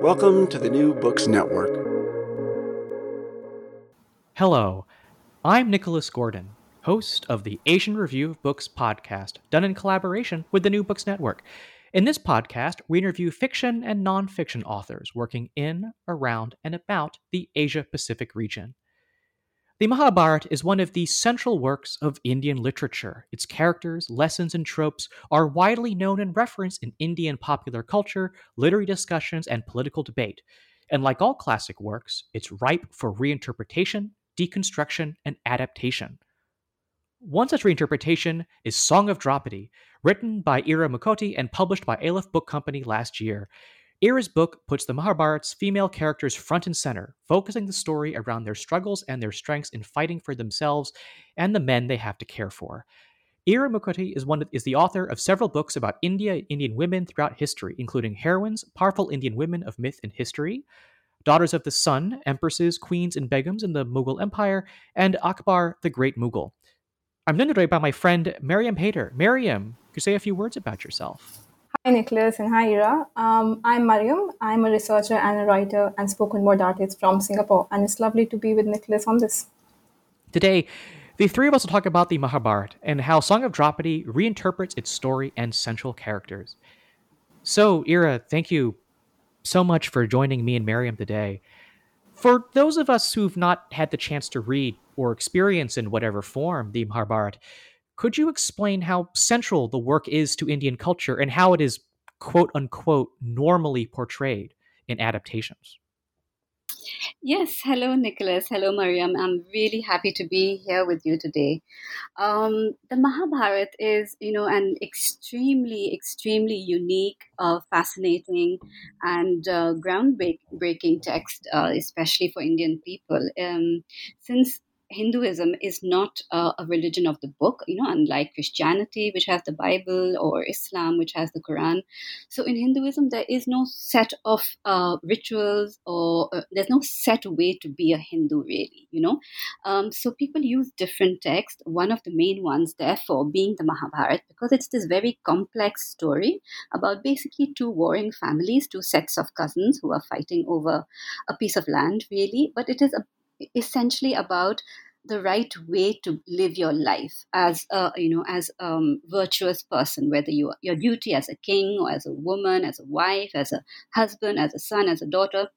Welcome to the New Books Network. Hello, I'm Nicholas Gordon, host of the Asian Review of Books podcast, done in collaboration with the New Books Network. In this podcast, we interview fiction and nonfiction authors working in, around, and about the Asia Pacific region. The Mahabharata is one of the central works of Indian literature. Its characters, lessons, and tropes are widely known and referenced in Indian popular culture, literary discussions, and political debate. And like all classic works, it's ripe for reinterpretation, deconstruction, and adaptation. One such reinterpretation is Song of Draupadi, written by Ira Mukhoty and published by Aleph Book Company last year. Ira's book puts the Mahabharata's female characters front and center, focusing the story around their struggles and their strengths in fighting for themselves and the men they have to care for. Ira Mukhoty is one is the author of several books about India and Indian women throughout history, including Heroines, Powerful Indian Women of Myth and History, Daughters of the Sun, Empresses, Queens, and Begums in the Mughal Empire, and Akbar the Great Mughal. I'm joined today by my friend Mariam Haider. Mariam, could you say a few words about yourself? Hi, Nicholas, and hi, Ira. Um, I'm Mariam. I'm a researcher and a writer and spoken word artist from Singapore, and it's lovely to be with Nicholas on this. Today, the three of us will talk about the Mahabharata and how Song of Draupadi reinterprets its story and central characters. So, Ira, thank you so much for joining me and Mariam today. For those of us who've not had the chance to read or experience in whatever form the Mahabharata, could you explain how central the work is to Indian culture and how it is quote unquote normally portrayed in adaptations? Yes, hello, Nicholas. Hello, Mariam. I'm really happy to be here with you today. Um, the Mahabharata is, you know, an extremely, extremely unique, uh, fascinating, and uh, groundbreaking text, uh, especially for Indian people. Um, since Hinduism is not uh, a religion of the book, you know, unlike Christianity, which has the Bible, or Islam, which has the Quran. So in Hinduism, there is no set of uh, rituals, or uh, there's no set way to be a Hindu, really, you know. Um, so people use different texts. One of the main ones, therefore, being the Mahabharata, because it's this very complex story about basically two warring families, two sets of cousins who are fighting over a piece of land, really. But it is a essentially about the right way to live your life as a you know as a um, virtuous person whether you your duty as a king or as a woman as a wife as a husband as a son as a daughter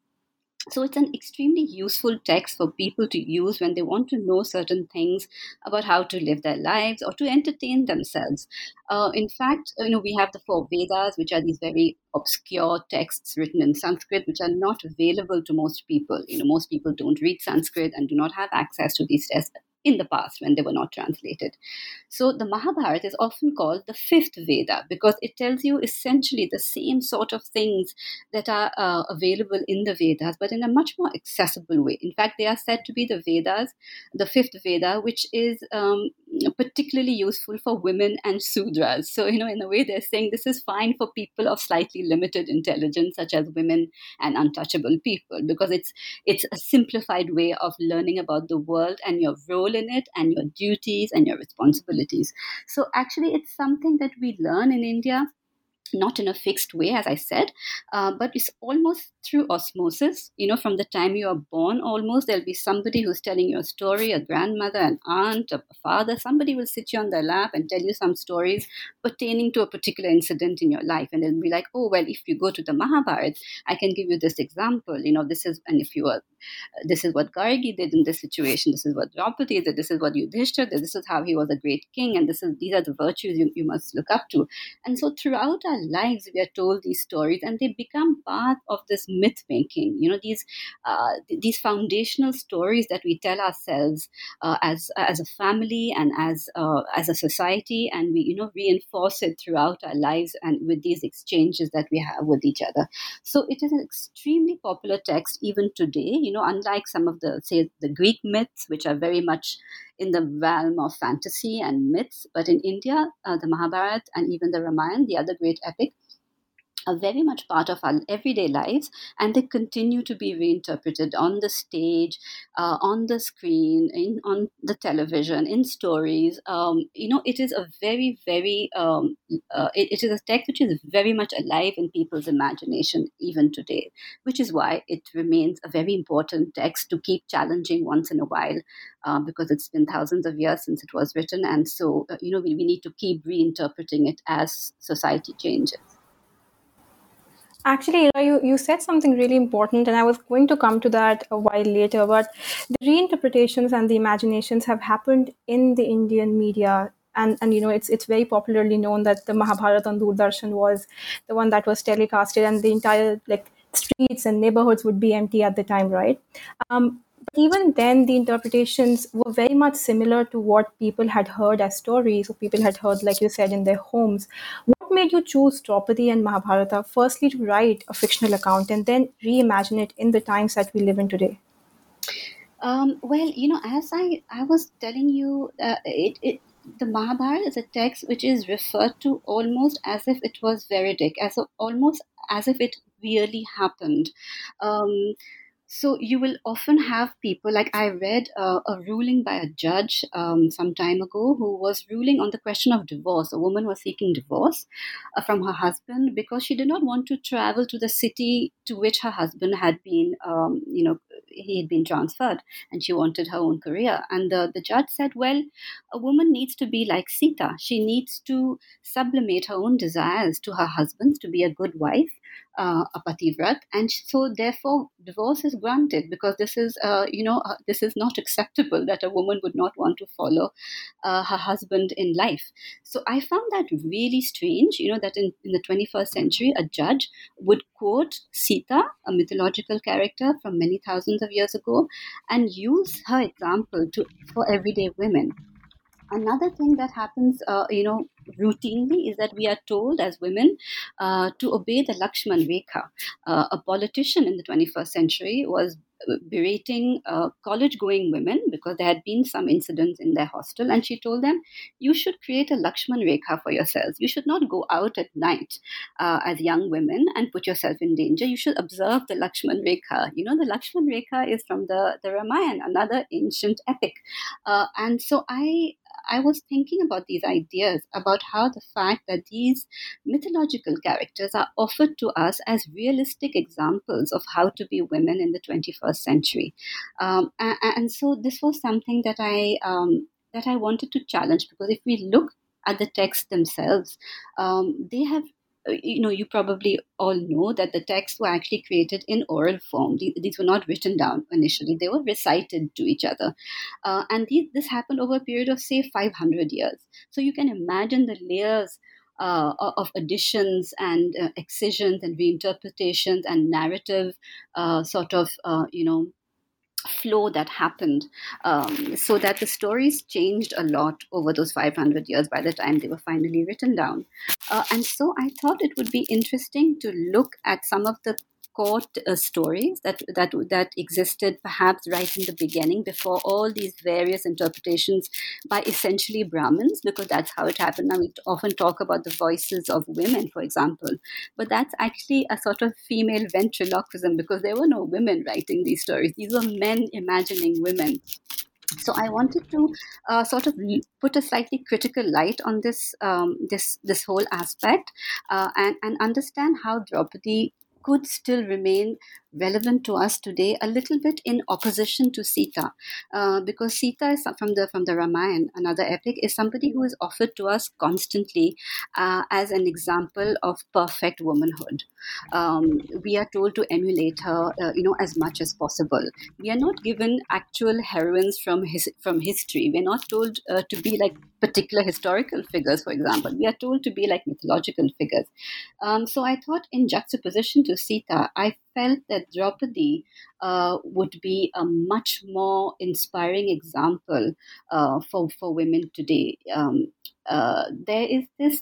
so it's an extremely useful text for people to use when they want to know certain things about how to live their lives or to entertain themselves. Uh, in fact, you know, we have the four Vedas, which are these very obscure texts written in Sanskrit, which are not available to most people. You know, most people don't read Sanskrit and do not have access to these texts in the past when they were not translated. So the Mahabharata is often called the fifth Veda because it tells you essentially the same sort of things that are uh, available in the Vedas, but in a much more accessible way. In fact, they are said to be the Vedas, the fifth Veda, which is um, particularly useful for women and Sudras. So, you know, in a way, they're saying this is fine for people of slightly limited intelligence, such as women and untouchable people, because it's it's a simplified way of learning about the world and your role in it and your duties and your responsibilities. So, actually, it's something that we learn in India not in a fixed way, as I said, uh, but it's almost through osmosis. You know, from the time you are born, almost there'll be somebody who's telling you a story, a grandmother, an aunt, a father. Somebody will sit you on their lap and tell you some stories pertaining to a particular incident in your life, and they'll be like, "Oh, well, if you go to the Mahabharata, I can give you this example. You know, this is, and if you are, this is what Gargi did in this situation. This is what Draupadi did. This is what Yudhishthir did. This is how he was a great king, and this is these are the virtues you, you must look up to." And so, throughout our lives we are told these stories and they become part of this myth making. You know these uh, these foundational stories that we tell ourselves uh, as as a family and as uh, as a society and we you know reinforce it throughout our lives and with these exchanges that we have with each other. So it is an extremely popular text even today you know unlike some of the say the greek myths which are very much in the realm of fantasy and myths. But in India, uh, the Mahabharata and even the Ramayana, the other great epic, are very much part of our everyday lives and they continue to be reinterpreted on the stage uh, on the screen in on the television in stories. Um, you know it is a very very um, uh, it, it is a text which is very much alive in people's imagination even today which is why it remains a very important text to keep challenging once in a while uh, because it's been thousands of years since it was written and so uh, you know we, we need to keep reinterpreting it as society changes Actually, you, you said something really important, and I was going to come to that a while later. But the reinterpretations and the imaginations have happened in the Indian media, and and you know it's it's very popularly known that the Mahabharata on Doordarshan was the one that was telecasted, and the entire like streets and neighborhoods would be empty at the time, right? Um, even then, the interpretations were very much similar to what people had heard as stories, or people had heard, like you said, in their homes. What made you choose Draupadi and Mahabharata, firstly to write a fictional account and then reimagine it in the times that we live in today? Um, well, you know, as I, I was telling you, uh, it, it the Mahabharata is a text which is referred to almost as if it was veridic, as a, almost as if it really happened. Um, so you will often have people like I read uh, a ruling by a judge um, some time ago who was ruling on the question of divorce. A woman was seeking divorce uh, from her husband because she did not want to travel to the city to which her husband had been, um, you know, he had been transferred, and she wanted her own career. And the, the judge said, well, a woman needs to be like Sita. She needs to sublimate her own desires to her husband's to be a good wife uh, a and so therefore divorce is granted because this is, uh, you know, uh, this is not acceptable that a woman would not want to follow uh, her husband in life. So I found that really strange, you know, that in, in the 21st century, a judge would quote Sita, a mythological character from many thousands of years ago, and use her example to for everyday women another thing that happens uh, you know routinely is that we are told as women uh, to obey the Lakshman Rekha. Uh, a politician in the 21st century was berating uh, college going women because there had been some incidents in their hostel and she told them you should create a lakshman rekha for yourselves. You should not go out at night uh, as young women and put yourself in danger. You should observe the lakshman rekha. You know the lakshman rekha is from the, the ramayana another ancient epic. Uh, and so i I was thinking about these ideas about how the fact that these mythological characters are offered to us as realistic examples of how to be women in the 21st century. Um, and, and, so this was something that I um, that I wanted to challenge because if we look at the texts themselves, um, they have you know, you probably all know that the texts were actually created in oral form. These were not written down initially; they were recited to each other, uh, and these, this happened over a period of say 500 years. So you can imagine the layers uh, of additions and uh, excisions and reinterpretations and narrative uh, sort of uh, you know flow that happened um, so that the stories changed a lot over those 500 years by the time they were finally written down. Uh, and so i thought it would be interesting to look at some of the court uh, stories that that that existed perhaps right in the beginning before all these various interpretations by essentially Brahmins because that's how it happened. Now we often talk about the voices of women, for example, but that's actually a sort of female ventriloquism because there were no women writing these stories; these were men imagining women so I wanted to uh, sort of put a slightly critical light on this um, this this whole aspect uh, and and understand how Draupadi could still remain relevant to us today a little bit in opposition to Sita, uh, because Sita is from the from the Ramayana, another epic, is somebody who is offered to us constantly uh, as an example of perfect womanhood. Um, we are told to emulate her, uh, you know, as much as possible. We are not given actual heroines from his from history. We are not told uh, to be like particular historical figures, for example. We are told to be like mythological figures. Um, so I thought, in juxtaposition to Sita, I felt that Draupadi uh, would be a much more inspiring example uh, for for women today. Um, uh, there is this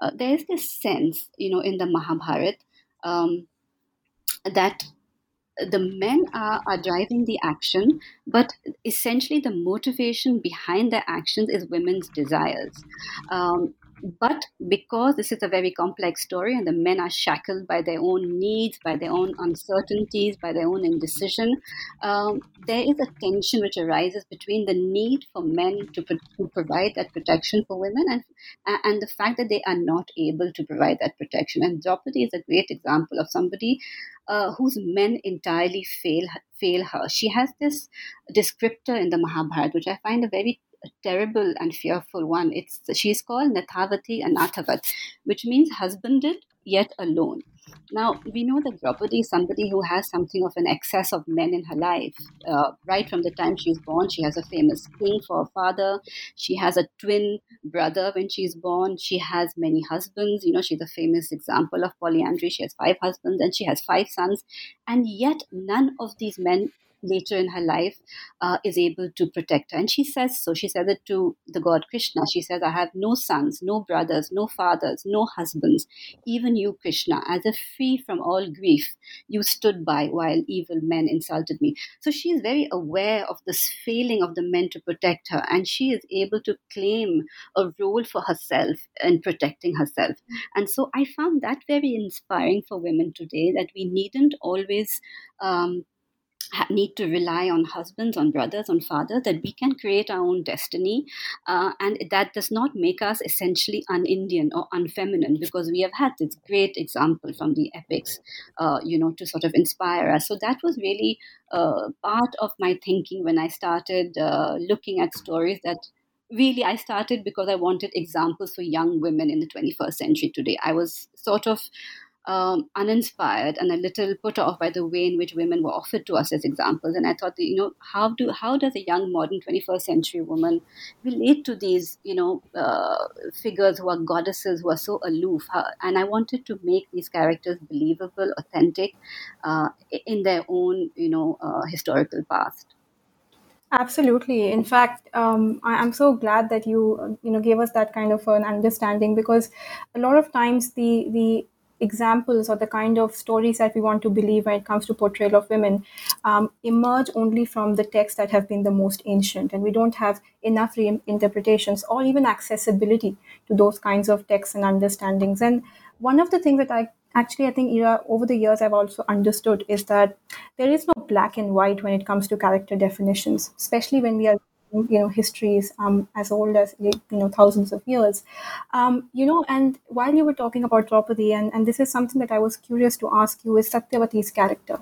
uh, there is this sense, you know, in the Mahabharata um, that the men are, are driving the action, but essentially the motivation behind their actions is women's desires. Um, but because this is a very complex story and the men are shackled by their own needs, by their own uncertainties, by their own indecision, um, there is a tension which arises between the need for men to, to provide that protection for women and, and the fact that they are not able to provide that protection. And Draupadi is a great example of somebody uh, whose men entirely fail fail her. She has this descriptor in the Mahabharata, which I find a very terrible and fearful one. It's she's called Nathavati Anathavat, which means husbanded yet alone. Now we know that Draupadi is somebody who has something of an excess of men in her life. Uh, right from the time she's born, she has a famous king for a father. She has a twin brother when she's born. She has many husbands. You know, she's a famous example of polyandry. She has five husbands and she has five sons, and yet none of these men later in her life uh, is able to protect her. And she says so. She says it to the god Krishna. She says, I have no sons, no brothers, no fathers, no husbands. Even you, Krishna, as if free from all grief, you stood by while evil men insulted me. So she is very aware of this failing of the men to protect her. And she is able to claim a role for herself in protecting herself. And so I found that very inspiring for women today that we needn't always um, need to rely on husbands, on brothers, on fathers, that we can create our own destiny. Uh, and that does not make us essentially un Indian or unfeminine because we have had this great example from the epics, uh, you know, to sort of inspire us. So that was really uh, part of my thinking when I started uh, looking at stories that really I started because I wanted examples for young women in the 21st century today. I was sort of um, uninspired and a little put off by the way in which women were offered to us as examples. And I thought, that, you know, how do how does a young modern 21st century woman relate to these, you know, uh, figures who are goddesses who are so aloof? and I wanted to make these characters believable, authentic, uh, in their own, you know, uh, historical past. Absolutely. In fact, um, I, am so glad that you you know gave us that kind of an understanding because a lot of times the the examples or the kind of stories that we want to believe when it comes to portrayal of women um, emerge only from the texts that have been the most ancient. And we don't have enough reinterpretations or even accessibility to those kinds of texts and understandings. And one of the things that i actually i think Ira, over the years i've also understood is that there is no black and white when it comes to character definitions especially when we are you know histories um, as old as you know thousands of years. Um, you know and while you were talking about Draupadi and, and this is something that I was curious to ask you is Satyavati's character.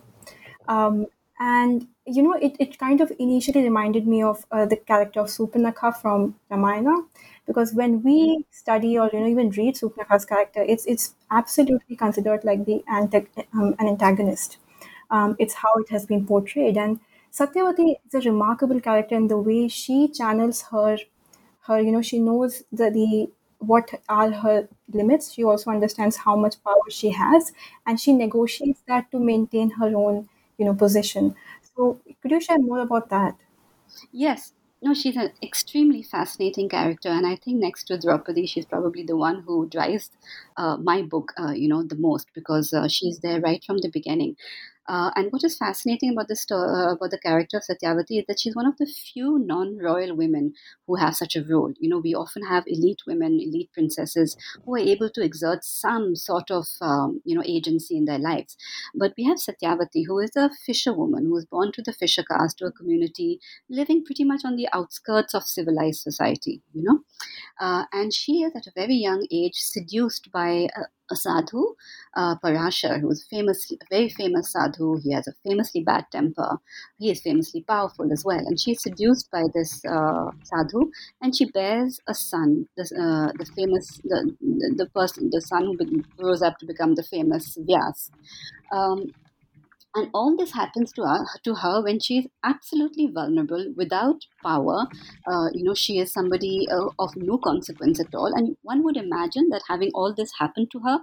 Um, and you know it, it kind of initially reminded me of uh, the character of Surpanakha from Ramayana because when we study or you know even read Surpanakha's character it's it's absolutely considered like the anti- um, an antagonist. Um, it's how it has been portrayed. And Satyavati is a remarkable character in the way she channels her, her you know, she knows the, the what are her limits. She also understands how much power she has, and she negotiates that to maintain her own, you know, position. So, could you share more about that? Yes, no, she's an extremely fascinating character, and I think next to Draupadi, she's probably the one who drives uh, my book, uh, you know, the most because uh, she's there right from the beginning. Uh, and what is fascinating about this uh, about the character of Satyavati is that she's one of the few non-royal women who have such a role. You know, we often have elite women, elite princesses who are able to exert some sort of um, you know agency in their lives. But we have Satyavati, who is a fisherwoman who was born to the fisher caste, to a community living pretty much on the outskirts of civilized society. You know, uh, and she is at a very young age seduced by a, sadhu, uh, Parashar, who is famous, very famous sadhu. He has a famously bad temper. He is famously powerful as well. And she's seduced by this uh, sadhu, and she bears a son, the, uh, the famous, the, the, the, person, the son who grows up to become the famous Vyas. Um, and all this happens to her, to her when she is absolutely vulnerable, without power. Uh, you know, she is somebody uh, of no consequence at all. And one would imagine that having all this happen to her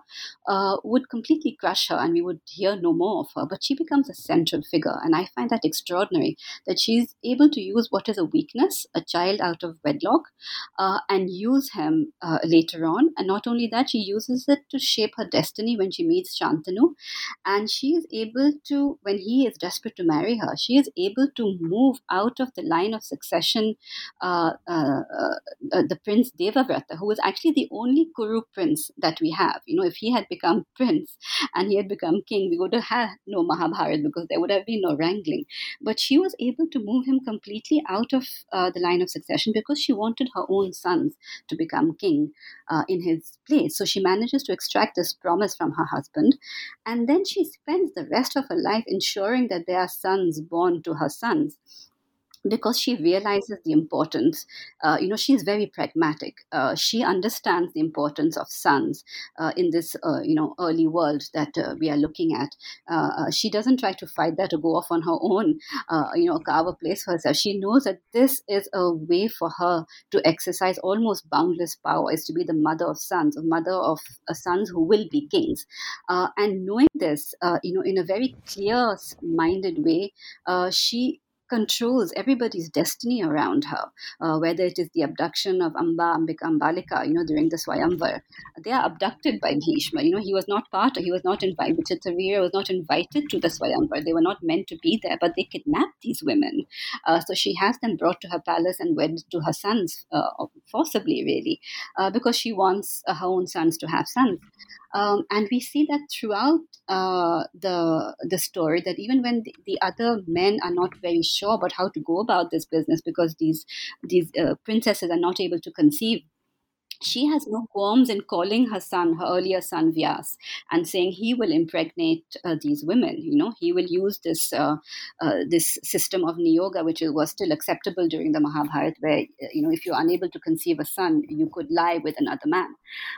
uh, would completely crush her and we would hear no more of her. But she becomes a central figure. And I find that extraordinary that she's able to use what is a weakness, a child out of wedlock, uh, and use him uh, later on. And not only that, she uses it to shape her destiny when she meets Shantanu. And she is able to when he is desperate to marry her, she is able to move out of the line of succession. Uh, uh, uh, the prince Devavrata, who was actually the only Kuru prince that we have. You know, if he had become prince and he had become king, we would have had no Mahabharat because there would have been no wrangling. But she was able to move him completely out of uh, the line of succession because she wanted her own sons to become king uh, in his place. So she manages to extract this promise from her husband, and then she spends the rest of her life ensuring that there are sons born to her sons because she realizes the importance. Uh, you know, she's very pragmatic. Uh, she understands the importance of sons uh, in this, uh, you know, early world that uh, we are looking at. Uh, she doesn't try to fight that or go off on her own, you know, carve a place for herself. She knows that this is a way for her to exercise almost boundless power, is to be the mother of sons, a mother of sons who will be kings. and knowing this, you know, in a very clear-minded way, controls everybody's destiny around her, uh, whether it is the abduction of Amba, Ambika, Ambalika, you know, during the Swayamvar. They are abducted by Bhishma. You know, he was not part, he was not invited, Vichitravirya was not invited to the Swayamvar. They were not meant to be there, but they kidnapped these women. Uh, so she has them brought to her palace and wed to her sons, uh, forcibly, really, uh, because she wants uh, her own sons to have sons. Um, and we see that throughout uh, the the story that even when the, the, other men are not very sure about how to go about this business because these these uh, princesses are not able to conceive she has no qualms in calling her son, her earlier son Vyas, and saying he will impregnate uh, these women. You know, he will use this uh, uh, this system of niyoga, which was still acceptable during the Mahabharata, where uh, you know if you're unable to conceive a son, you could lie with another man.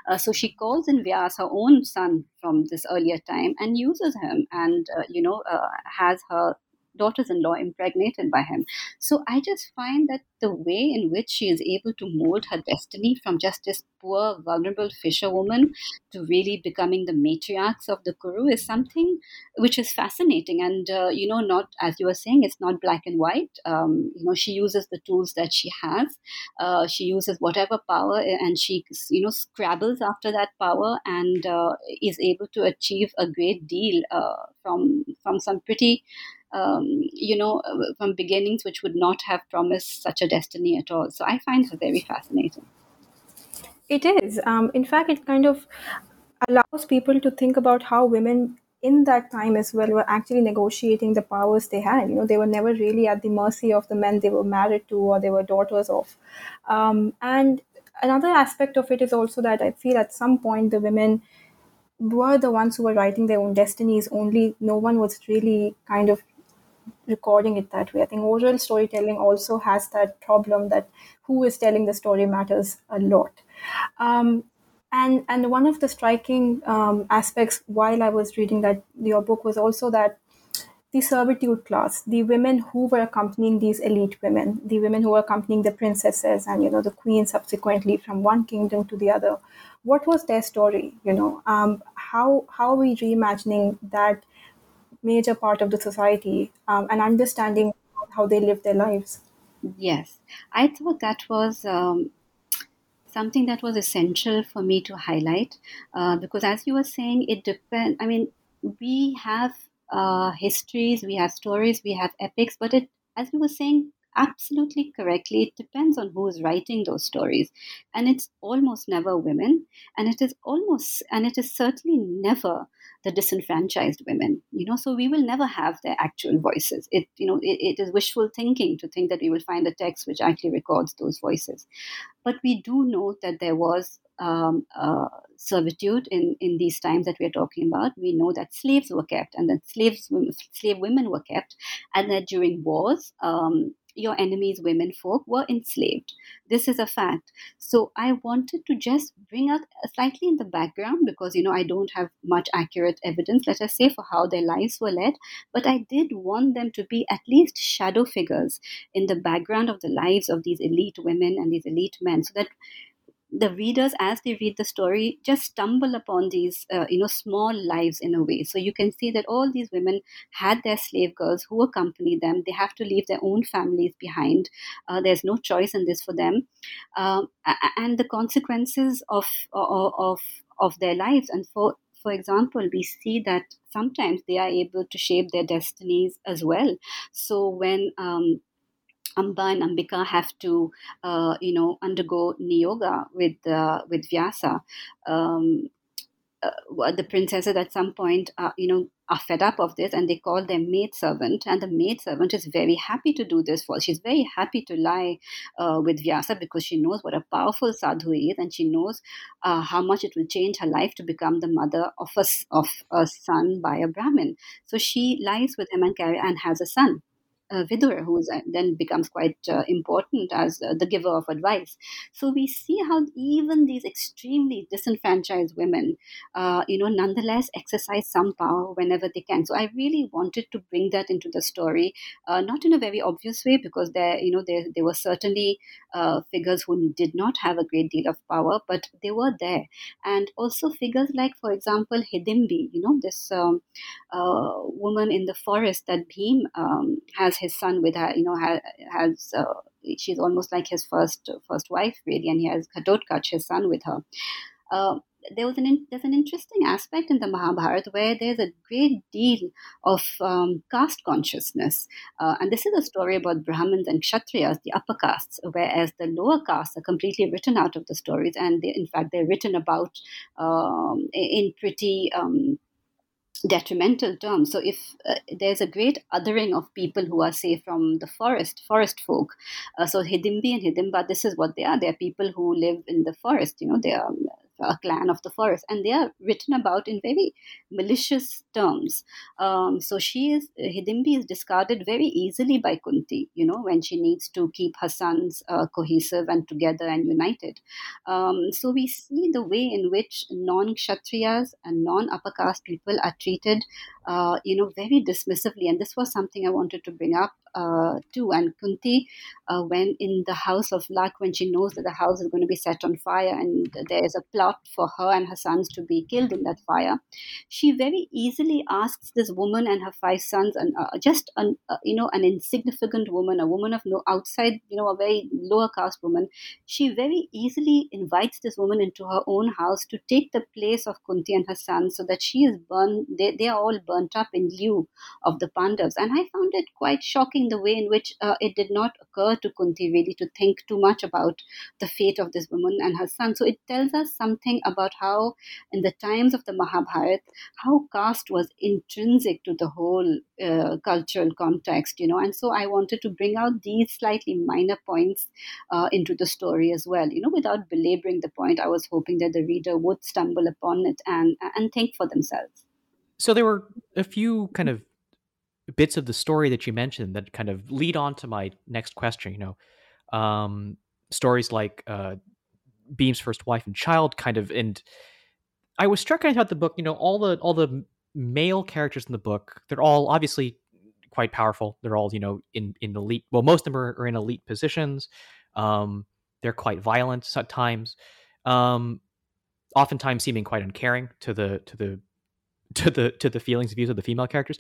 Uh, so she calls in Vyas her own son from this earlier time and uses him, and uh, you know has her daughters in law impregnated by him. So I just find that the way in which she is able to mold her destiny from just this poor, vulnerable fisherwoman to really becoming the matriarchs of the Kuru is something which is fascinating. And, uh, you know, not, as you were saying, it's not black and white. Um, you know, she uses the tools that she has. Uh, she uses whatever power and she, you know, scrabbles after that power and uh, is able to achieve a great deal uh, from, from some pretty um, you know, uh, from beginnings which would not have promised such a destiny at all. So I find her very fascinating. It is. Um, in fact, it kind of allows people to think about how women in that time as well were actually negotiating the powers they had. You know, they were never really at the mercy of the men they were married to or they were daughters of. Um, and another aspect of it is also that I feel at some point the women were the ones who were writing their own destinies only no one was really kind of recording it that way. I think oral storytelling also has that problem that who is telling the story matters a lot. Um, and and one of the striking um, aspects while I was reading that your book was also that the servitude class, the women who were accompanying these elite women, the women who were accompanying the princesses and you know the queen subsequently from one kingdom to the other. What was their story? You know, um, how how are we reimagining that major part of the society um, and understanding how they live their lives. Yes, I thought that was um, something that was essential for me to highlight uh, because, as you were saying, it depends. I mean, we have uh, histories, we have stories, we have epics, but it, as we were saying absolutely correctly, it depends on who is writing those stories. And it's almost never women. And it is almost, and it is certainly never the disenfranchised women you know so we will never have their actual voices it you know it, it is wishful thinking to think that we will find a text which actually records those voices but we do know that there was um, uh, servitude in, in these times that we are talking about. We know that slaves were kept and that slaves, slave women were kept, and that during wars, um, your enemies, women folk, were enslaved. This is a fact. So I wanted to just bring up slightly in the background because, you know, I don't have much accurate evidence, let us say, for how their lives were led. But I did want them to be at least shadow figures in the background of the lives of these elite women and these elite men so that the readers as they read the story just stumble upon these uh, you know small lives in a way. So you can see that all these women had their slave girls who accompany them. They have to leave their own families behind. Uh, there's no choice in this for them. Um, and the consequences of, of of their lives. And for for example, we see that sometimes they are able to shape their destinies as well. So when um, Amba and Ambika have to, uh, you know, undergo niyoga with uh, with Vyasa. Um, uh, the princesses at some point, uh, you know, are fed up of this and they call their maid servant and the maid servant is very happy to do this for she's very happy to lie uh, with vyasa because she knows what a powerful sadhu is and she knows uh, how much it will change her life to become the mother of a, of a son by a brahmin so she lies with him and, and has a son uh, Vidura, who uh, then becomes quite uh, important as uh, the giver of advice. So we see how even these extremely disenfranchised women, uh, you know, nonetheless exercise some power whenever they can. So I really wanted to bring that into the story, uh, not in a very obvious way, because there, you know, there, there were certainly figures who did not have a great deal of power, but they were there. And also figures like, for example, Hidimbi, you know, this um, woman in the forest that Bhim um, has has his son with her, you know, has, uh, she's almost like his first first wife, really, and he has Ghatotkacha, his son, with her. Uh, there was an there's an interesting aspect in the Mahabharata where there's a great deal of um, caste consciousness, uh, and this is a story about Brahmins and Kshatriyas, the upper castes, whereas the lower castes are completely written out of the stories, and they, in fact they're written about um, in pretty um, detrimental terms. So if uh, there's a great othering of people who are, say, from the forest, forest folk. Uh, so Hidimbi and Hidimba, this is what they are. They are people who live in the forest. You know, they are a clan of the forest, and they are written about in very malicious terms. Um, so she is Hidimbi is discarded very easily by Kunti. You know, when she needs to keep her sons uh, cohesive and together and united. Um, so we see the way in which non-kshatriyas and non-upper caste people are treated, uh, you know, very dismissively. And this was something I wanted to bring up uh, too. And Kunti, uh, when in the house of lac, when she knows that the house is going to be set on fire and there is a plot for her and her sons to be killed in that fire, she very easily asks this woman and her five sons, and uh, just an, uh, you know an insignificant woman, a woman of no outside, you know, a very lower caste woman, she very easily invites this woman into her own house to take the place of Kunti and her sons, so that she is burned. They they are all burnt up in lieu of the Pandavas, and I found it quite shocking the way in which uh, it did not occur to Kunti really to think too much about the fate of this woman and her son. So it tells us something about how, in the times of the Mahabharata, how caste was intrinsic to the whole uh, cultural context, you know. And so I wanted to bring out these slightly minor points uh, into the story as well, you know, without belaboring the point. I was hoping that the reader would stumble upon it and and think for themselves. So there were a few kind of bits of the story that you mentioned that kind of lead on to my next question. You know, um, stories like uh, Bhim's first wife and child, kind of, and I was struck. I thought the book, you know, all the all the male characters in the book, they're all obviously quite powerful. They're all, you know, in in elite. Well, most of them are, are in elite positions. Um, they're quite violent at times. Um, oftentimes seeming quite uncaring to the to the to the to the feelings views of the female characters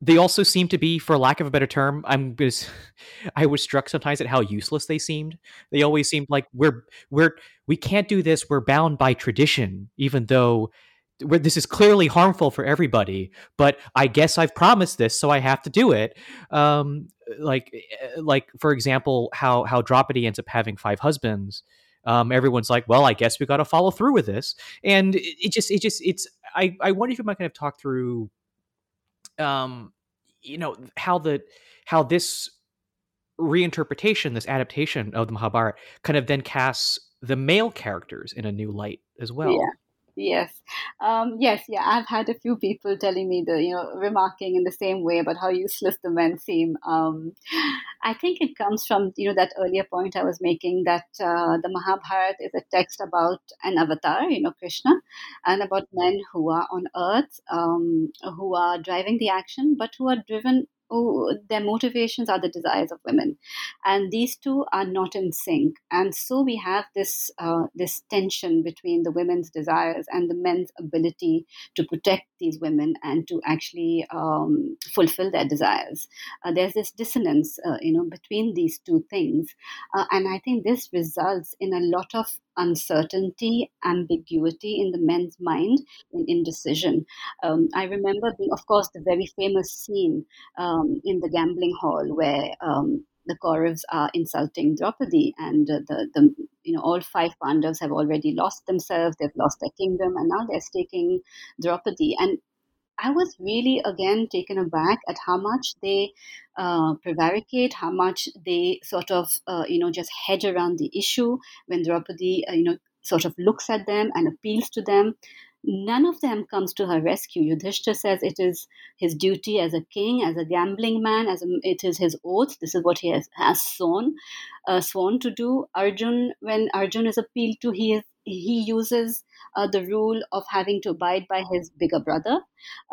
they also seem to be, for lack of a better term, I'm just, I was struck sometimes at how useless they seemed. They always seemed like we're we're we can't do this. We're bound by tradition, even though this is clearly harmful for everybody, but I guess I've promised this, so I have to do it. Um, like, eh, like for example, how how Draupadi ends up having five husbands. Um, everyone's like, well, I guess we got to follow through with this, and it, it, just, it just, it's. I, I wonder if you might kind of talk through, um, you know, how the how this reinterpretation, this adaptation of the Mahabharata, kind of then casts the male characters in a new light as well. Yeah. Yes, um, yes, yeah. I've had a few people telling me the, you know, remarking in the same way about how useless the men seem. Um, I think it comes from, you know, that earlier point I was making that uh, the Mahabharata is a text about an avatar, you know, Krishna, and about men who are on earth, um, who are driving the action, but who are driven oh, their motivations are the desires of women, and these two are not in sync. And so we have this uh, this tension between the women's desires and the men's ability to protect these women and to actually um, fulfill their desires. Uh, there's this dissonance, uh, you know, between these two things, uh, and I think this results in a lot of uncertainty, ambiguity in the men's mind, in indecision. Um, I remember, being, of course, the very famous scene um, in the gambling hall where um, the Kauravas are insulting Draupadi, and uh, the, the you know all five Pandavas have already lost themselves, they've lost their kingdom, and now they're staking Draupadi. And I was really again taken aback at how much they uh, prevaricate, how much they sort of uh, you know just hedge around the issue when Draupadi uh, you know sort of looks at them and appeals to them. None of them comes to her rescue. Yudhishthira says it is his duty as a king, as a gambling man, as a, it is his oath. This is what he has, has sworn, uh, sworn to do. Arjun, when Arjun is appealed to, he he uses uh, the rule of having to abide by his bigger brother.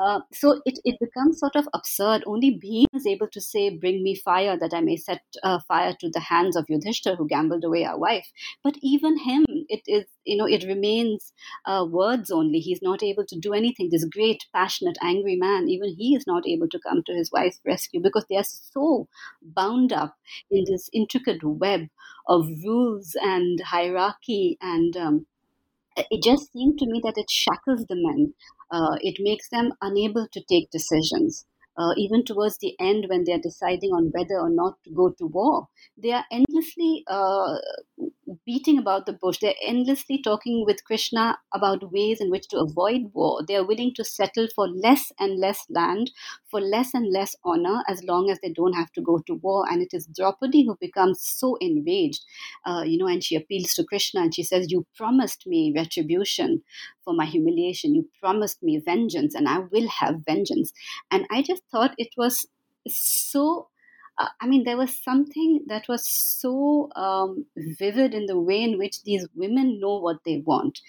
Uh, so it, it becomes sort of absurd. Only Bhim is able to say, Bring me fire that I may set uh, fire to the hands of Yudhishthir who gambled away our wife. But even him, it is, you know, it remains uh, words only. He's not able to do anything. This great, passionate, angry man, even he is not able to come to his wife's rescue because they are so bound up in this intricate web of rules and hierarchy and um, it just seemed to me that it shackles the men. Uh, it makes them unable to take decisions. Uh, even towards the end, when they're deciding on whether or not to go to war, they are uh, beating about the bush. They're endlessly talking with Krishna about ways in which to avoid war. They are willing to settle for less and less land, for less and less honor, as long as they don't have to go to war. And it is Draupadi who becomes so enraged, uh, you know, and she appeals to Krishna and she says, You promised me retribution for my humiliation. You promised me vengeance, and I will have vengeance. And I just thought it was so uh, I mean, there was something that was so um, vivid in the way in which these women know what they want.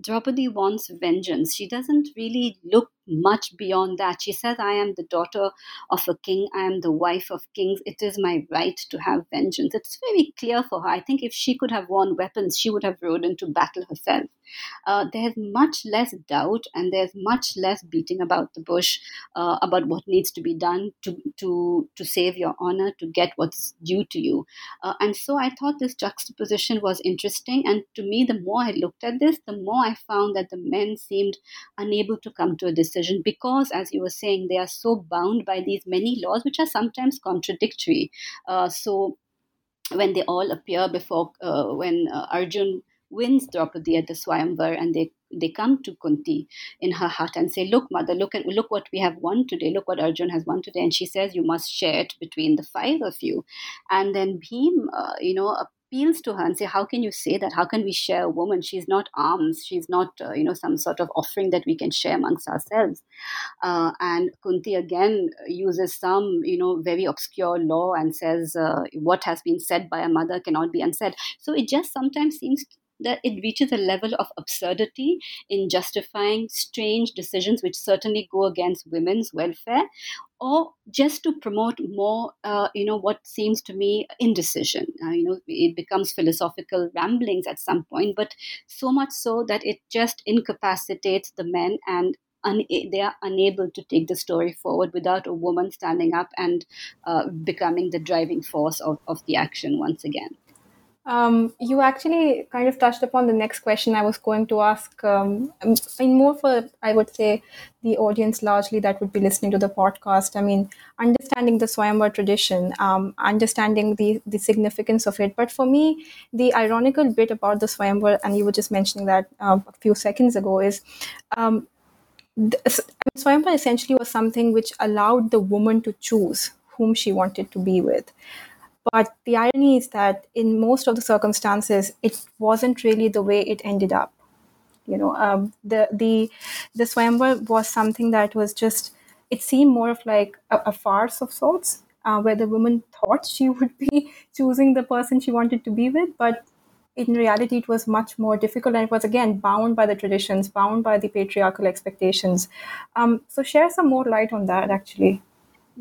Draupadi wants vengeance. She doesn't really look much beyond that. She says, I am the daughter of a king, I am the wife of kings. It is my right to have vengeance. It's very clear for her. I think if she could have worn weapons, she would have rode into battle herself. Uh, there's much less doubt and there's much less beating about the bush uh, about what needs to be done to, to, to save your honor, to get what's due to you. Uh, and so I thought this juxtaposition was interesting. And to me, the more I looked at this, the more I found that the men seemed unable to come to a decision decision because, as you were saying, they are so bound by these many laws, which are sometimes contradictory. Uh, so, when they all appear before, uh, when uh, Arjun wins Draupadi at the Swayamvar and they they come to Kunti in her hut and say, "Look, mother, look at look what we have won today. Look what Arjun has won today." And she says, "You must share it between the five of you." And then Bhim, uh, you know, appeals to her and say, "How can you say that? How can we share a woman? She's not arms. She's not, uh, you know, some sort of offering that we can share amongst ourselves." Uh, and Kunti again uses some, you know, very obscure law and says, uh, "What has been said by a mother cannot be unsaid." So it just sometimes seems that it reaches a level of absurdity in justifying strange decisions which certainly go against women's welfare or just to promote more uh, you know what seems to me indecision uh, you know it becomes philosophical ramblings at some point but so much so that it just incapacitates the men and Un- they are unable to take the story forward without a woman standing up and uh, becoming the driving force of, of the action once again. Um, you actually kind of touched upon the next question I was going to ask. Um, in more for, I would say, the audience largely that would be listening to the podcast. I mean, understanding the Swayamvar tradition, um, understanding the, the significance of it. But for me, the ironical bit about the Swayamvar, and you were just mentioning that uh, a few seconds ago, is um, Swayamvar essentially was something which allowed the woman to choose whom she wanted to be with. But the irony is that in most of the circumstances, it wasn't really the way it ended up. You know, um, the the the Swayamvar was something that was just. It seemed more of like a, a farce of sorts, uh, where the woman thought she would be choosing the person she wanted to be with, but in reality, it was much more difficult, and it was again bound by the traditions, bound by the patriarchal expectations. Um, so, share some more light on that, actually.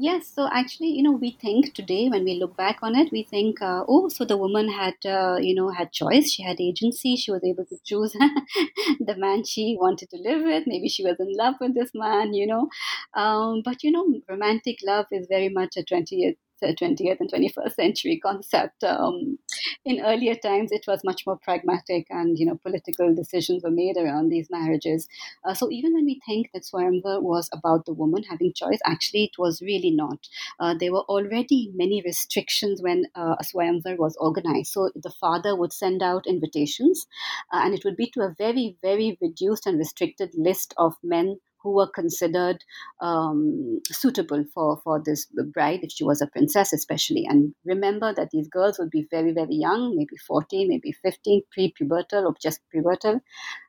Yes, so actually, you know, we think today when we look back on it, we think, uh, oh, so the woman had, uh, you know, had choice. She had agency. She was able to choose the man she wanted to live with. Maybe she was in love with this man, you know. Um, but you know, romantic love is very much a 20th the 20th and 21st century concept. Um, in earlier times, it was much more pragmatic, and you know, political decisions were made around these marriages. Uh, so even when we think that Swayamvar was about the woman having choice, actually, it was really not. Uh, there were already many restrictions when uh, a Swayamvar was organized. So the father would send out invitations, uh, and it would be to a very, very reduced and restricted list of men who were considered um, suitable for, for this bride if she was a princess, especially. And remember that these girls would be very, very young, maybe 14, maybe 15, pre pubertal or just pubertal.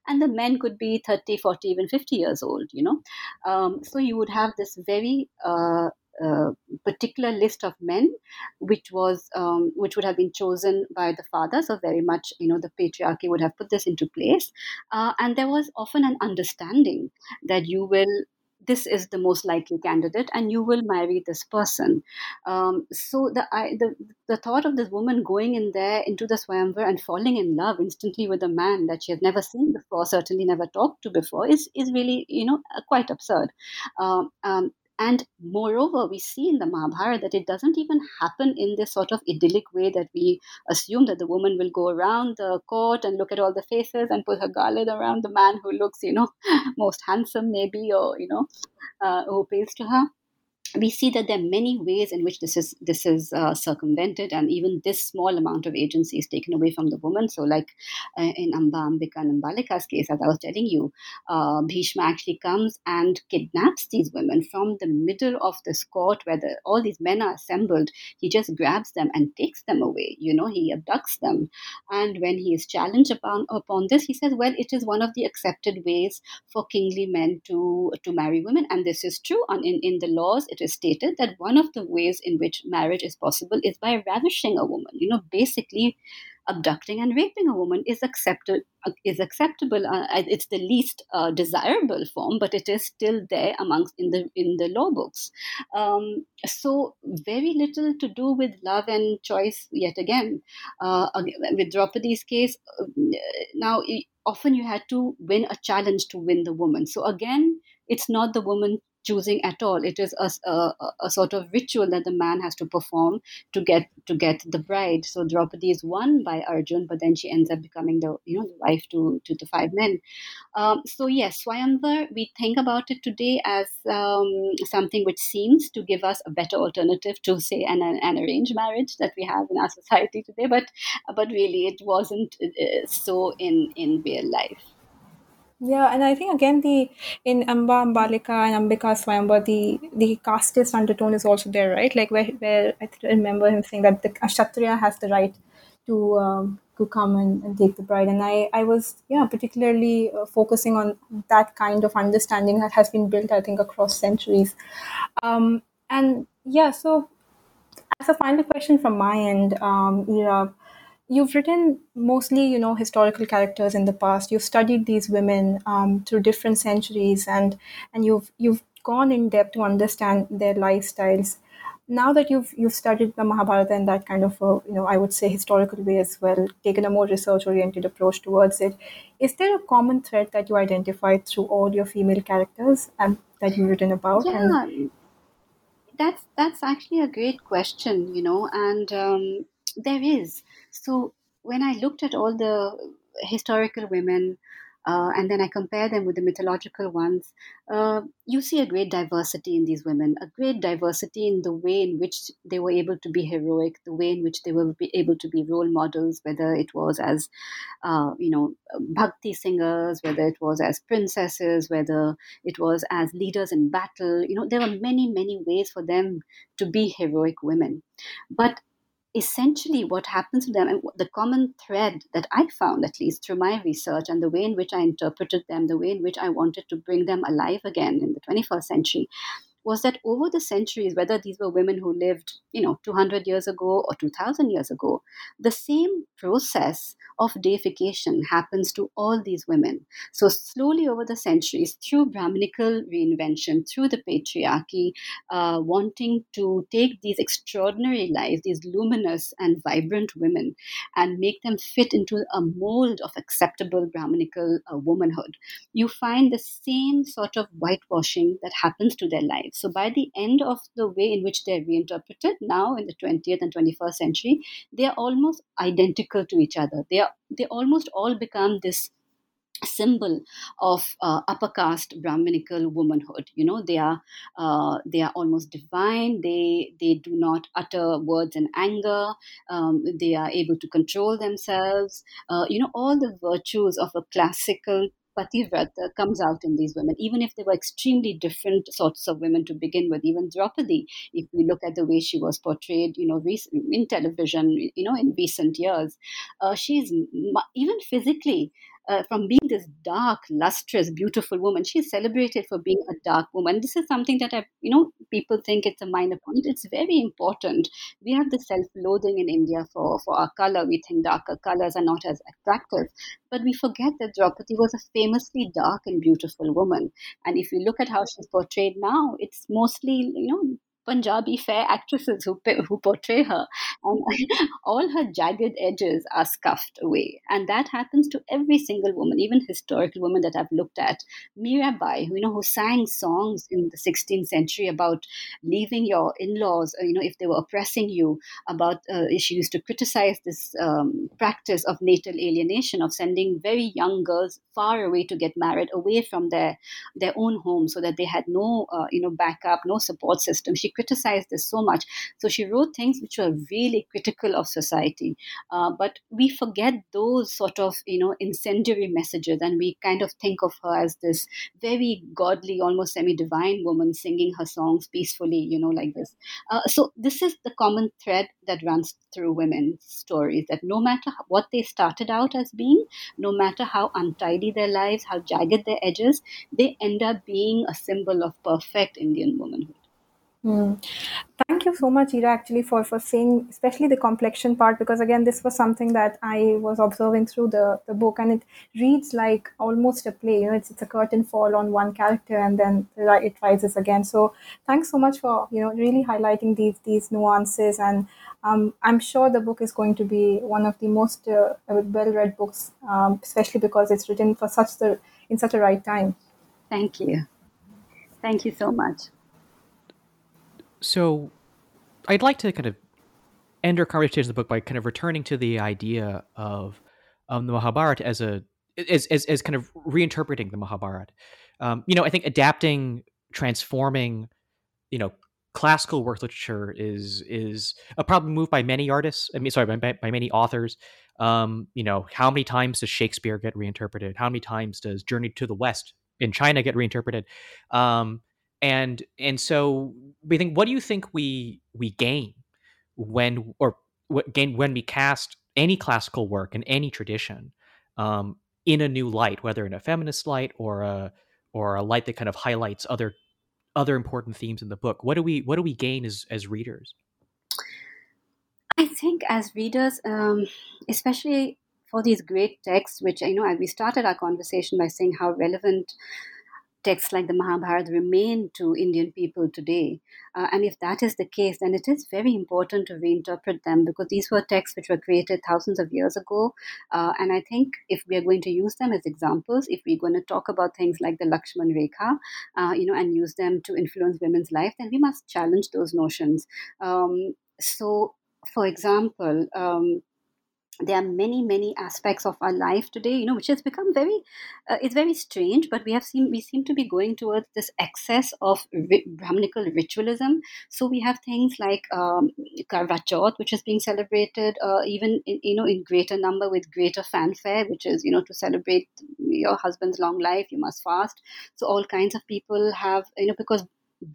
And the men could be 30, 40, even 50 years old, you know. Um, so you would have this very uh, particular list of men, which was um, which would have been chosen by the father. So very much, you know, the patriarchy would have put this into place, uh, and there was often an understanding that you will this is the most likely candidate and you will marry this person. Um, so the, I, the the thought of this woman going in there into the swayamvar and falling in love instantly with a man that she has never seen before certainly never talked to before is is really you know quite absurd. Um, um, and moreover, we see in the Mahabharata that it doesn't even happen in this sort of idyllic way that we assume that the woman will go around the court and look at all the faces and put her garland around the man who looks, you know, most handsome, maybe, or, you know, uh, who appeals to her we see that there are many ways in which this is this is uh, circumvented, and even this small amount of agency is taken away from the woman. So, like uh, in Amba, Ambika, and Ambalika's case, as I was telling you, uh, Bhishma actually comes and kidnaps these women from the middle of this court where the, all these men are assembled. He just grabs them and takes them away. You know, he abducts them, and when he is challenged upon upon this, he says, "Well, it is one of the accepted ways for kingly men to to marry women, and this is true. On in in the laws, it is stated that one of the ways in which marriage is possible is by ravishing a woman. You know, basically abducting and raping a woman is accepted is acceptable uh, it's the least uh, desirable form but it is still there amongst in the in the law books. Um, so very little to do with love and choice yet again. Uh, with draupadi's case uh, now often you had to win a challenge to win the woman. So again it's not the woman choosing at all. It is a, a, a, sort of ritual that the man has to perform to get to get the bride. So Draupadi is won by Arjun, but then she ends up becoming the you know the wife to to the five men. Um, so yes, Swayamvar, we think about it today as um, something which seems to give us a better alternative to say an, an arranged marriage that we have in our society today, but but really it wasn't uh, so in in real life. Yeah, and I think again the in Amba Ambalika and Ambika Swayamvar the the casteist undertone is also there, right? Like where where I remember him saying that the Kshatriya has the right to um, to come and, and take the bride, and I I was yeah particularly uh, focusing on that kind of understanding that has been built I think across centuries, um, and yeah. So as a final question from my end, um, Ira, you've written mostly you know historical characters in the past. You've studied these women um, through different centuries and and you've you've gone in depth to understand their lifestyles. Now that you've you've studied the mahabharata in that kind of a you know i would say historical way as well taken a more research oriented approach towards it is there a common thread that you identified through all your female characters and that you've written about? Yeah and- that's that's actually a great question you know and um, there is so when I looked at all the historical women uh, and then I compare them with the mythological ones, uh, you see a great diversity in these women, a great diversity in the way in which they were able to be heroic, the way in which they were able to be role models, whether it was as, uh, you know, bhakti singers, whether it was as princesses, whether it was as leaders in battle. You know, there were many, many ways for them to be heroic women. But essentially what happens to them and the common thread that i found at least through my research and the way in which i interpreted them the way in which i wanted to bring them alive again in the 21st century was that over the centuries, whether these were women who lived, you know, 200 years ago or 2000 years ago, the same process of deification happens to all these women. So, slowly over the centuries, through Brahminical reinvention, through the patriarchy, uh, wanting to take these extraordinary lives, these luminous and vibrant women, and make them fit into a mold of acceptable Brahminical uh, womanhood, you find the same sort of whitewashing that happens to their lives. So by the end of the way in which they're reinterpreted now in the 20th and 21st century, they are almost identical to each other. They are they almost all become this symbol of uh, upper caste brahminical womanhood. You know they are uh, they are almost divine. They they do not utter words in anger. Um, they are able to control themselves. Uh, you know all the virtues of a classical pativrata comes out in these women, even if they were extremely different sorts of women to begin with. Even Draupadi, if we look at the way she was portrayed, you know, in television, you know, in recent years, uh, she's even physically uh, from being this dark, lustrous, beautiful woman. She's celebrated for being a dark woman. This is something that I, you know, people think it's a minor point. It's very important. We have the self-loathing in India for for our color. We think darker colors are not as attractive, but we forget that Draupadi was a famously dark and beautiful woman. And if you look at how she's portrayed now, it's mostly, you know, Punjabi fair actresses who who portray her, and all her jagged edges are scuffed away, and that happens to every single woman, even historical women that I've looked at. Mirabai, you know, who sang songs in the 16th century about leaving your in-laws, you know, if they were oppressing you. About uh, she used to criticize this um, practice of natal alienation, of sending very young girls far away to get married, away from their their own home, so that they had no, uh, you know, backup, no support system. She criticized this so much. So she wrote things which were really critical of society. Uh, but we forget those sort of, you know, incendiary messages and we kind of think of her as this very godly, almost semi divine woman singing her songs peacefully, you know, like this. Uh, so this is the common thread that runs through women's stories that no matter what they started out as being, no matter how untidy their lives, how jagged their edges, they end up being a symbol of perfect Indian womanhood. Mm. Thank you so much, Ira, actually, for, for saying, especially the complexion part, because again, this was something that I was observing through the, the book, and it reads like almost a play. You know, it's, it's a curtain fall on one character, and then it rises again. So, thanks so much for you know really highlighting these these nuances, and um, I'm sure the book is going to be one of the most uh, well-read books, um, especially because it's written for such the in such a right time. Thank you, thank you so much. So, I'd like to kind of end our conversation of the book by kind of returning to the idea of um, the Mahabharata as a as, as, as kind of reinterpreting the Mahabharata. Um, you know, I think adapting, transforming, you know, classical work literature is is a problem moved by many artists. I mean, sorry, by, by many authors. Um, you know, how many times does Shakespeare get reinterpreted? How many times does Journey to the West in China get reinterpreted? Um, and and so we think what do you think we we gain when or what gain when we cast any classical work in any tradition um, in a new light whether in a feminist light or a or a light that kind of highlights other other important themes in the book? What do we what do we gain as as readers? I think as readers um, especially for these great texts which i know we started our conversation by saying how relevant texts like the Mahabharata remain to Indian people today. Uh, and if that is the case, then it is very important to reinterpret them because these were texts which were created thousands of years ago. Uh, and I think if we are going to use them as examples, if we're going to talk about things like the Lakshman Rekha, uh, you know, and use them to influence women's life, then we must challenge those notions. Um, so, for example, um, there are many many aspects of our life today you know which has become very uh, it's very strange but we have seen we seem to be going towards this excess of ri- brahminical ritualism so we have things like um, karva chauth which is being celebrated uh, even in, you know in greater number with greater fanfare which is you know to celebrate your husband's long life you must fast so all kinds of people have you know because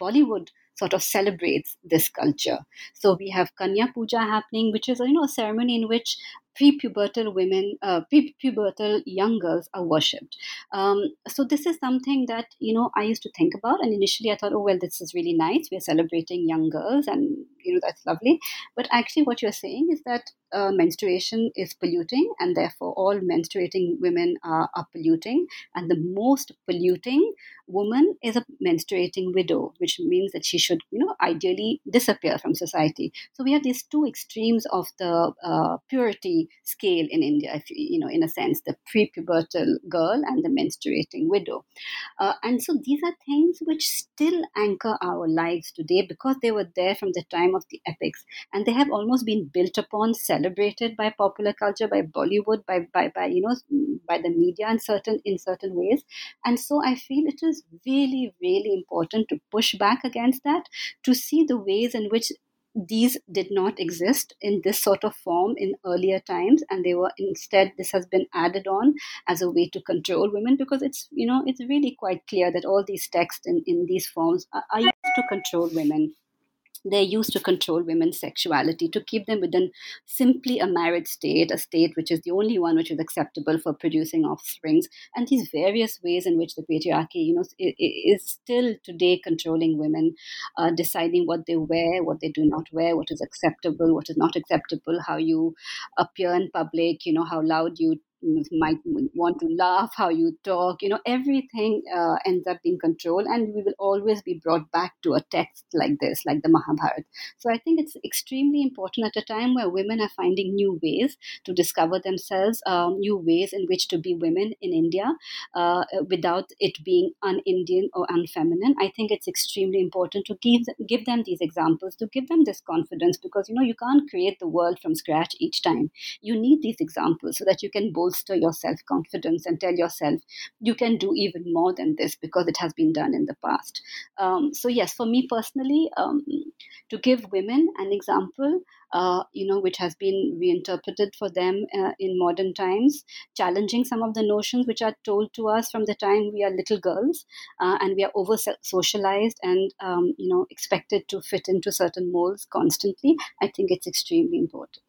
bollywood sort of celebrates this culture. So we have Kanya Puja happening, which is you know a ceremony in which prepubertal women, uh, prepubertal young girls are worshipped. Um, so this is something that you know I used to think about, and initially I thought, oh well, this is really nice. We're celebrating young girls, and you know that's lovely. But actually, what you're saying is that uh, menstruation is polluting, and therefore all menstruating women are, are polluting, and the most polluting woman is a menstruating widow, which means that she should, you know, ideally disappear from society. So we have these two extremes of the uh, purity scale in India, if you, you know, in a sense, the prepubertal girl and the menstruating widow. Uh, and so these are things which still anchor our lives today because they were there from the time of the epics, and they have almost been built upon, celebrated by popular culture, by Bollywood, by by, by you know, by the media in certain in certain ways. And so I feel it is really, really important to push back against that, to see the ways in which these did not exist in this sort of form in earlier times and they were instead this has been added on as a way to control women because it's you know it's really quite clear that all these texts in, in these forms are, are used to control women they're used to control women's sexuality to keep them within simply a married state a state which is the only one which is acceptable for producing offsprings and these various ways in which the patriarchy you know is still today controlling women uh, deciding what they wear what they do not wear what is acceptable what is not acceptable how you appear in public you know how loud you might want to laugh, how you talk, you know, everything uh, ends up being controlled, and we will always be brought back to a text like this, like the Mahabharata. So I think it's extremely important at a time where women are finding new ways to discover themselves, um, new ways in which to be women in India uh, without it being un-Indian or unfeminine. I think it's extremely important to give give them these examples, to give them this confidence, because you know you can't create the world from scratch each time. You need these examples so that you can both bolster your self confidence and tell yourself you can do even more than this because it has been done in the past. Um, so, yes, for me personally, um, to give women an example, uh, you know, which has been reinterpreted for them uh, in modern times, challenging some of the notions which are told to us from the time we are little girls uh, and we are over socialized and, um, you know, expected to fit into certain molds constantly. I think it's extremely important.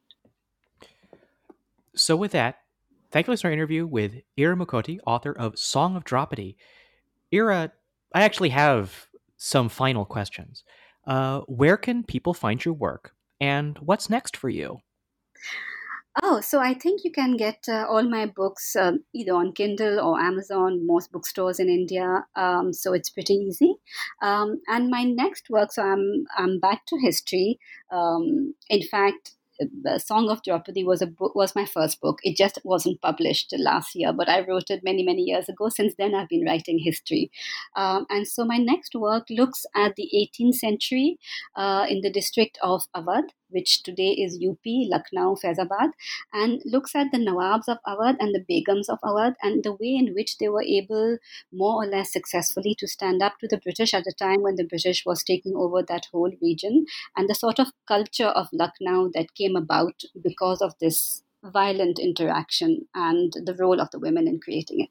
So, with that, Thankfully, it's our interview with Ira Mukhoty, author of Song of Draupadi. Ira, I actually have some final questions. Uh, where can people find your work, and what's next for you? Oh, so I think you can get uh, all my books uh, either on Kindle or Amazon, most bookstores in India. Um, so it's pretty easy. Um, and my next work, so I'm I'm back to history. Um, in fact, the Song of Draupadi was a book, was my first book. It just wasn't published last year, but I wrote it many many years ago. Since then, I've been writing history, um, and so my next work looks at the 18th century uh, in the district of Awadh, which today is UP, Lucknow, Faizabad, and looks at the Nawabs of Awadh and the Begums of Awadh and the way in which they were able, more or less successfully, to stand up to the British at a time when the British was taking over that whole region, and the sort of culture of Lucknow that came about because of this violent interaction and the role of the women in creating it.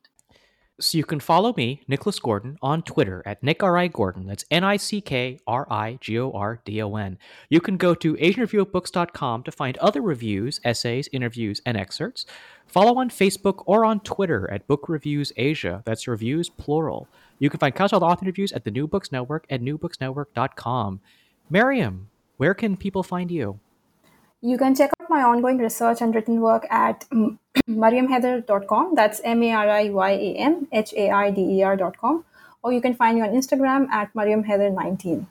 So you can follow me, Nicholas Gordon, on Twitter at Nick R. I. Gordon. That's N I C K R I G O R D O N. You can go to AsianReviewOfBooks.com to find other reviews, essays, interviews, and excerpts. Follow on Facebook or on Twitter at Book Reviews Asia. That's reviews plural. You can find countless author interviews at the New Books Network at newbooksnetwork.com. Mariyam, where can people find you? You can check out my ongoing research and written work at mariyamhaider.com. That's M A R I Y A M H A I D E R.com. Or you can find me on Instagram at mariyamhaider19.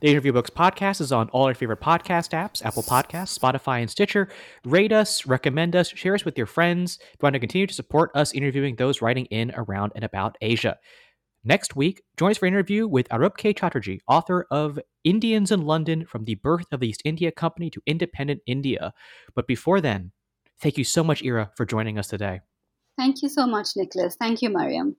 The Interview Books podcast is on all your favorite podcast apps Apple Podcasts, Spotify, and Stitcher. Rate us, recommend us, share us with your friends if you want to continue to support us interviewing those writing in, around, and about Asia. Next week, join us for an interview with Arup K. Chatterjee, author of Indians in London From the Birth of the East India Company to Independent India. But before then, thank you so much, Ira, for joining us today. Thank you so much, Nicholas. Thank you, Mariyam.